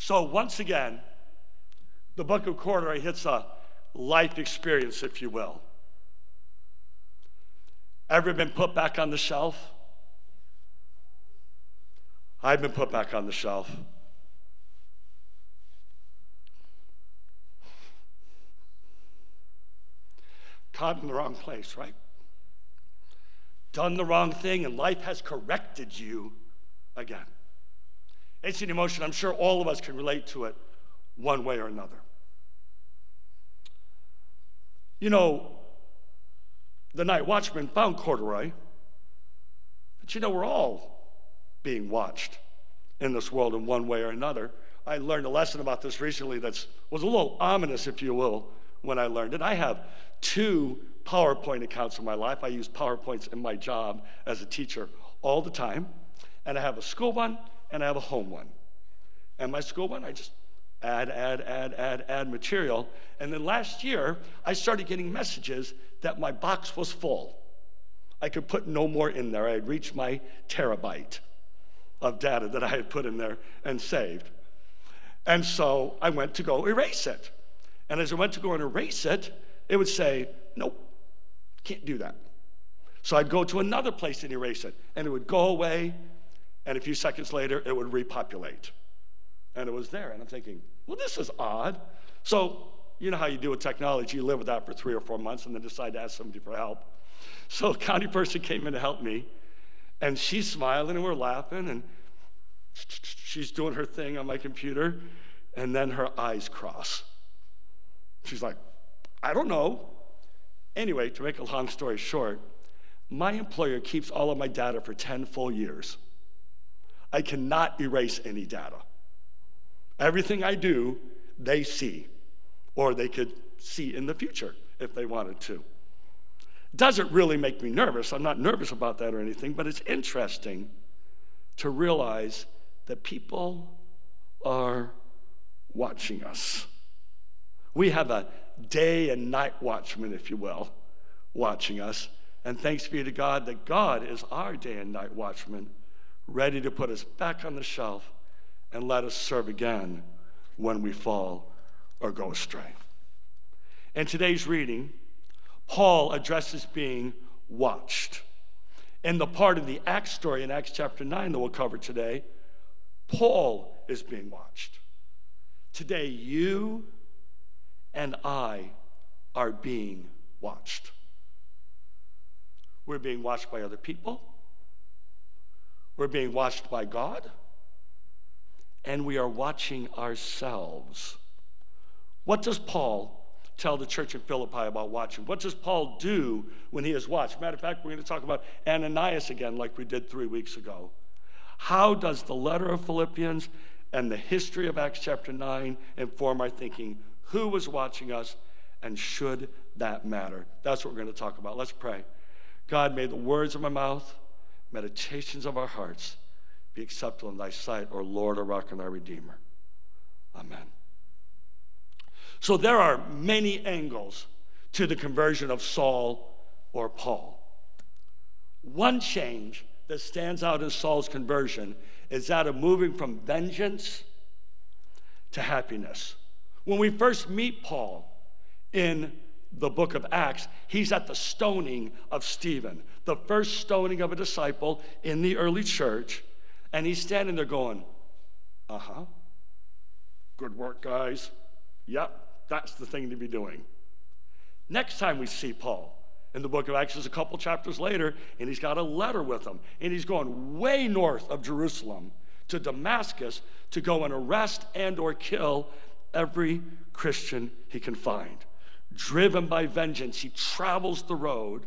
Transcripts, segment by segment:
So, once again, the book of Corduroy hits a life experience, if you will. Ever been put back on the shelf? I've been put back on the shelf. Caught in the wrong place, right? Done the wrong thing, and life has corrected you again. It's an emotion, I'm sure all of us can relate to it one way or another. You know, the night watchman found corduroy, but you know, we're all being watched in this world in one way or another. I learned a lesson about this recently that was a little ominous, if you will, when I learned it. I have two PowerPoint accounts in my life. I use PowerPoints in my job as a teacher all the time. And I have a school one and I have a home one. And my school one, I just add, add, add, add, add material. And then last year, I started getting messages that my box was full. I could put no more in there. I had reached my terabyte of data that I had put in there and saved. And so I went to go erase it. And as I went to go and erase it, it would say, nope, can't do that. So I'd go to another place and erase it, and it would go away, and a few seconds later, it would repopulate. And it was there. And I'm thinking, well, this is odd. So, you know how you do with technology, you live with that for three or four months and then decide to ask somebody for help. So, a county person came in to help me, and she's smiling and we're laughing, and she's doing her thing on my computer, and then her eyes cross. She's like, I don't know. Anyway, to make a long story short, my employer keeps all of my data for 10 full years. I cannot erase any data. Everything I do, they see, or they could see in the future if they wanted to. Doesn't really make me nervous. I'm not nervous about that or anything, but it's interesting to realize that people are watching us. We have a day and night watchman, if you will, watching us. And thanks be to God that God is our day and night watchman, ready to put us back on the shelf and let us serve again when we fall or go astray. In today's reading, Paul addresses being watched. In the part of the Acts story in Acts chapter 9 that we'll cover today, Paul is being watched. Today, you and I are being watched. We're being watched by other people. We're being watched by God and we are watching ourselves. What does Paul tell the church in Philippi about watching? What does Paul do when he is watched? Matter of fact, we're going to talk about Ananias again, like we did three weeks ago. How does the letter of Philippians and the history of Acts chapter 9 inform our thinking? Who was watching us, and should that matter? That's what we're going to talk about. Let's pray. God, may the words of my mouth, meditations of our hearts, be acceptable in thy sight, O Lord, our rock and our redeemer. Amen. So there are many angles to the conversion of Saul or Paul. One change that stands out in Saul's conversion is that of moving from vengeance to happiness. When we first meet Paul in the book of Acts, he's at the stoning of Stephen, the first stoning of a disciple in the early church. And he's standing there going, uh huh. Good work, guys. Yep, that's the thing to be doing. Next time we see Paul in the book of Acts, is a couple chapters later, and he's got a letter with him, and he's going way north of Jerusalem to Damascus to go and arrest and or kill every Christian he can find. Driven by vengeance, he travels the road,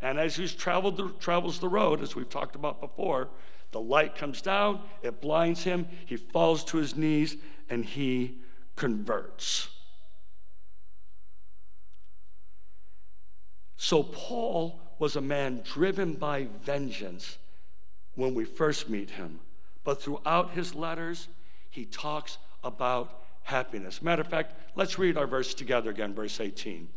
and as he traveled the, travels the road, as we've talked about before, the light comes down, it blinds him, he falls to his knees, and he converts. So, Paul was a man driven by vengeance when we first meet him. But throughout his letters, he talks about happiness. Matter of fact, let's read our verse together again, verse 18.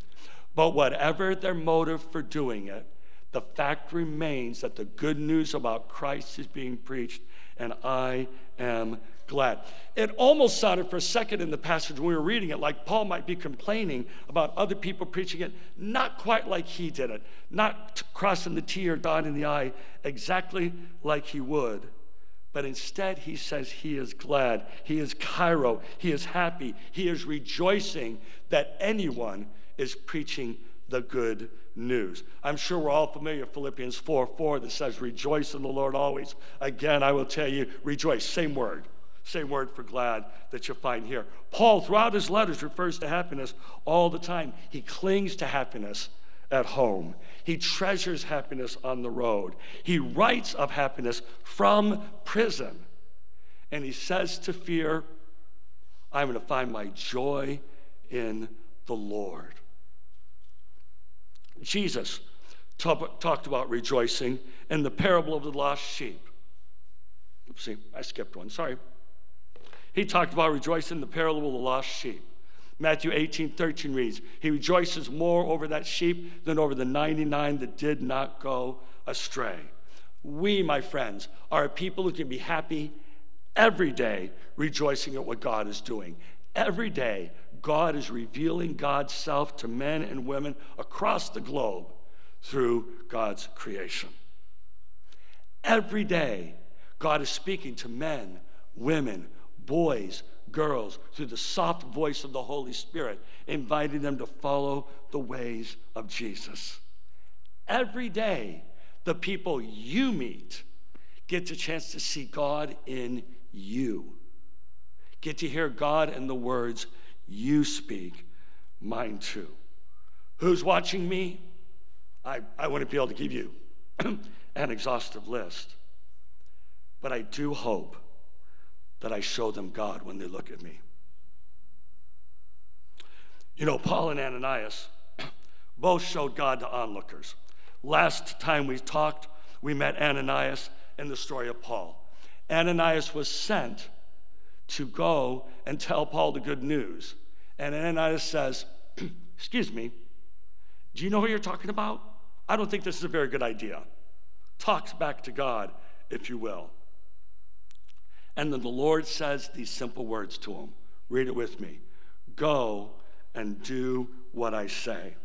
But whatever their motive for doing it, the fact remains that the good news about Christ is being preached, and I am glad. It almost sounded for a second in the passage when we were reading it like Paul might be complaining about other people preaching it, not quite like he did it, not crossing the T or dotting the I exactly like he would. But instead, he says he is glad. He is chairo, He is happy. He is rejoicing that anyone is preaching the good news. I'm sure we're all familiar Philippians 4 4 that says, Rejoice in the Lord always. Again, I will tell you, rejoice. Same word. Same word for glad that you find here. Paul, throughout his letters, refers to happiness all the time. He clings to happiness at home. He treasures happiness on the road. He writes of happiness from prison. And he says to fear, I'm going to find my joy in the Lord. Jesus talk, talked about rejoicing in the parable of the lost sheep. Oopsie, I skipped one, sorry. He talked about rejoicing in the parable of the lost sheep. Matthew 18, 13 reads, He rejoices more over that sheep than over the 99 that did not go astray. We, my friends, are a people who can be happy every day, rejoicing at what God is doing. Every day, God is revealing God's self to men and women across the globe through God's creation. Every day, God is speaking to men, women, boys, girls through the soft voice of the Holy Spirit, inviting them to follow the ways of Jesus. Every day, the people you meet get a chance to see God in you, get to hear God in the words you speak, mine too. Who's watching me? I, I wouldn't be able to give you an exhaustive list, but I do hope that I show them God when they look at me. You know, Paul and Ananias both showed God to onlookers. Last time we talked, we met Ananias in the story of Paul. Ananias was sent to go and tell Paul the good news. And Ananias says, Excuse me, do you know who you're talking about? I don't think this is a very good idea. Talks back to God, if you will. And then the Lord says these simple words to him. Read it with me Go and do what I say.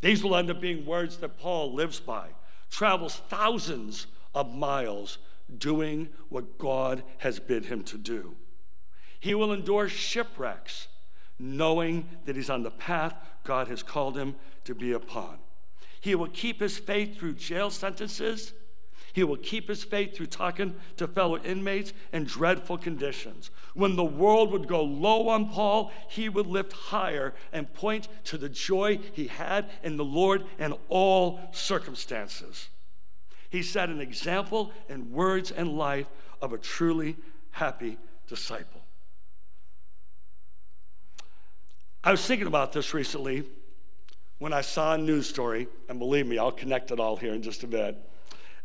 These will end up being words that Paul lives by, travels thousands of miles doing what God has bid him to do. He will endure shipwrecks, knowing that he's on the path God has called him to be upon. He will keep his faith through jail sentences he will keep his faith through talking to fellow inmates in dreadful conditions. When the world would go low on Paul, he would lift higher and point to the joy he had in the Lord in all circumstances. He set an example in words and life of a truly happy disciple. I was thinking about this recently when I saw a news story, and believe me, I'll connect it all here in just a bit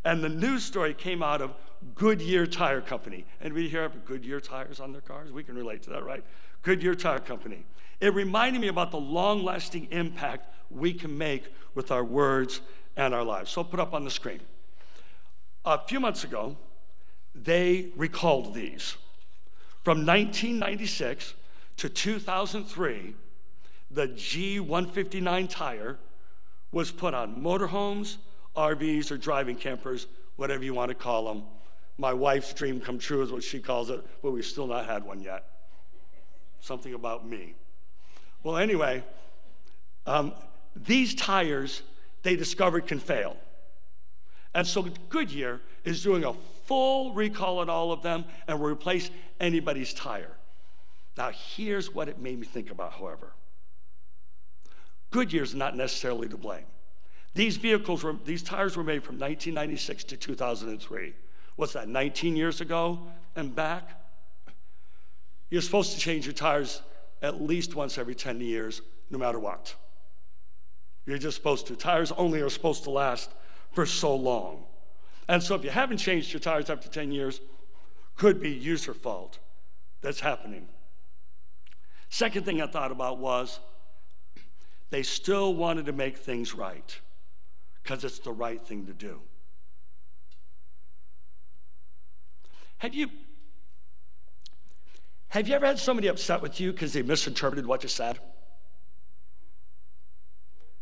and the news story came out of Goodyear Tire Company. Anybody here have Goodyear tires on their cars? We can relate to that, right? Goodyear Tire Company. It reminded me about the long lasting impact we can make with our words and our lives. So I'll put up on the screen. A few months ago, they recalled these. From 1996 to 2003, the G159 tire was put on motorhomes, RVs or driving campers, whatever you want to call them. My wife's dream come true is what she calls it, but we've still not had one yet. Something about me. Well, anyway, um, these tires they discovered can fail. And so Goodyear is doing a full recall on all of them and will replace anybody's tire. Now, here's what it made me think about, however Goodyear's not necessarily to blame. These vehicles were, these tires were made from 1996 to 2003. What's that, 19 years ago and back? You're supposed to change your tires at least once every 10 years, no matter what. You're just supposed to. Tires only are supposed to last for so long. And so if you haven't changed your tires after 10 years, could be user fault that's happening. Second thing I thought about was they still wanted to make things right because it's the right thing to do. Have you Have you ever had somebody upset with you because they misinterpreted what you said?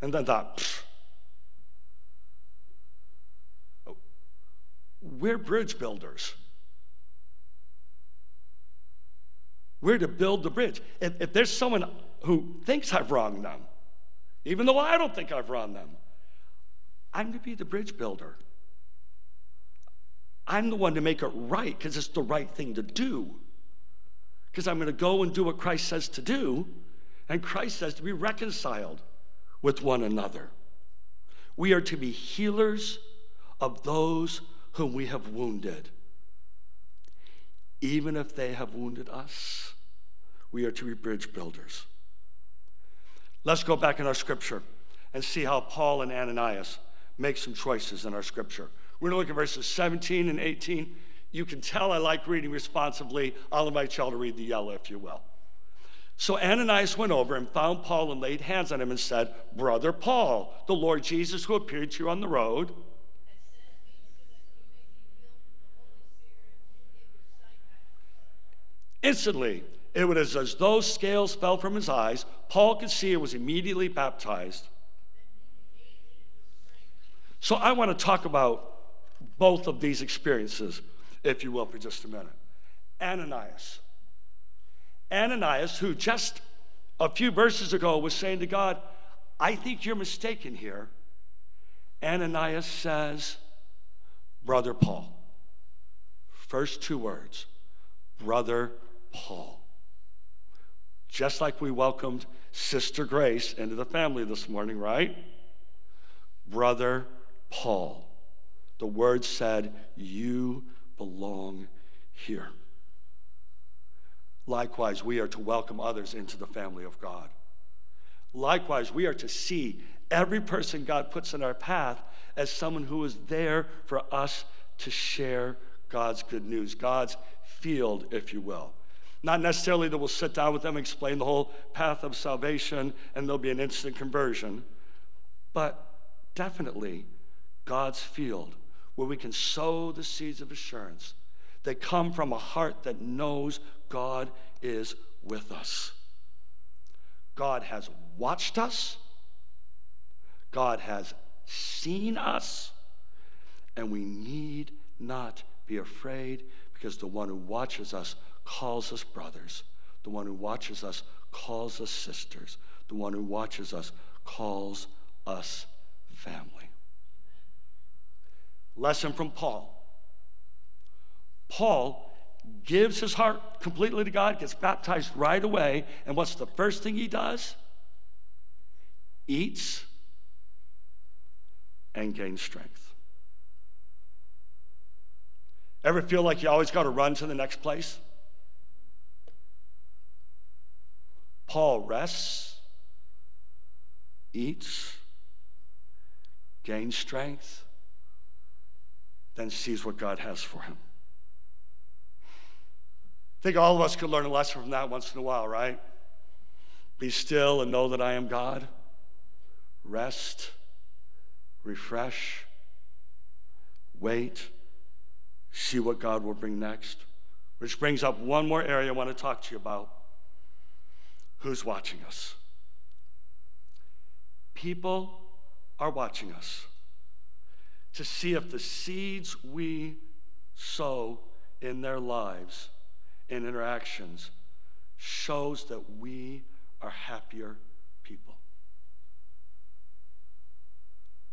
And then thought, Pfft. Oh, we're bridge builders. We're to build the bridge. If, if, there's someone who thinks I've wronged them, even though I don't think I've wronged them, I'm to be the bridge builder. I'm the one to make it right because it's the right thing to do. Because I'm going to go and do what Christ says to do, and Christ says to be reconciled with one another. We are to be healers of those whom we have wounded. Even if they have wounded us, we are to be bridge builders. Let's go back in our scripture and see how Paul and Ananias make some choices in our scripture. We're going to look at verses 17 and 18. You can tell I like reading responsibly. I'll invite y'all to read the yellow, if you will. So Ananias went over and found Paul and laid hands on him and said, Brother Paul, the Lord Jesus who appeared to you on the road. Instantly, it was as though scales fell from his eyes. Paul could see and was immediately baptized. So I want to talk about both of these experiences, if you will, for just a minute. Ananias. Ananias, who just a few verses ago was saying to God, I think you're mistaken here. Ananias says, Brother Paul. First two words, Brother Paul. Just like we welcomed Sister Grace into the family this morning, right? Brother Paul. The word said, You belong here. Likewise, we are to welcome others into the family of God. Likewise, we are to see every person God puts in our path as someone who is there for us to share God's good news, God's field, if you will. Not necessarily that we'll sit down with them, and explain the whole path of salvation, and there'll be an instant conversion, but definitely God's field where we can sow the seeds of assurance that come from a heart that knows God is with us. God has watched us, God has seen us, and we need not be afraid because the one who watches us calls us brothers. The one who watches us calls us sisters. The one who watches us calls us family. Lesson from Paul. Paul gives his heart completely to God, gets baptized right away, and what's the first thing he does? Eats and gains strength. Ever feel like you always got to run to the next place? Paul rests, eats, gains strength, then sees what God has for him. I think all of us could learn a lesson from that once in a while, right? Be still and know that I am God. Rest, refresh, wait, see what God will bring next. Which brings up one more area I want to talk to you about who's watching us. People are watching us to see if the seeds we sow in their lives and interactions shows that we are happier people.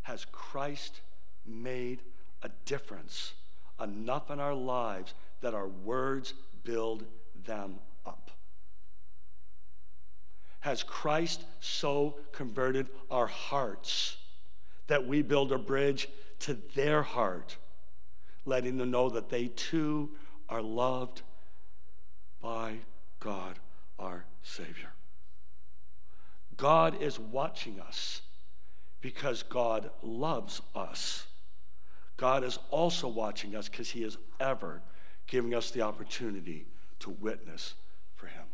Has Christ made a difference enough in our lives that our words build them up? Has Christ so converted our hearts that we build a bridge to their heart, letting them know that they too are loved by God, our Savior? God is watching us because God loves us. God is also watching us because He is ever giving us the opportunity to witness for Him.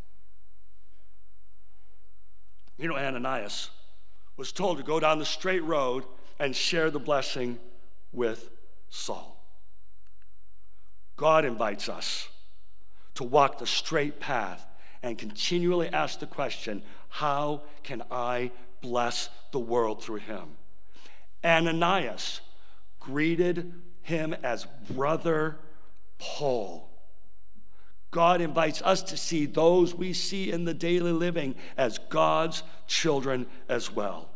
You know, Ananias was told to go down the straight road and share the blessing with Saul. God invites us to walk the straight path and continually ask the question how can I bless the world through him? Ananias greeted him as Brother Paul. God invites us to see those we see in the daily living as God's children as well.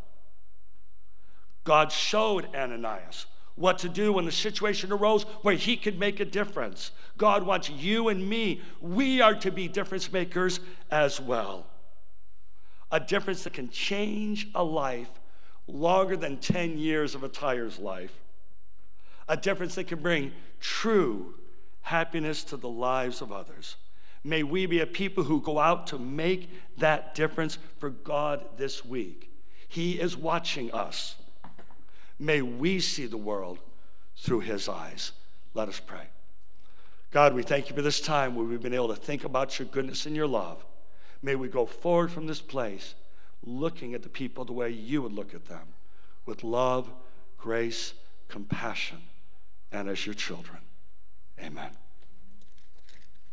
God showed Ananias what to do when the situation arose where he could make a difference. God wants you and me, we are to be difference makers as well. A difference that can change a life longer than 10 years of a tire's life. A difference that can bring true happiness to the lives of others. May we be a people who go out to make that difference for God this week. He is watching us. May we see the world through His eyes. Let us pray. God, we thank you for this time where we've been able to think about your goodness and your love. May we go forward from this place looking at the people the way you would look at them with love, grace, compassion, and as your children. Amen.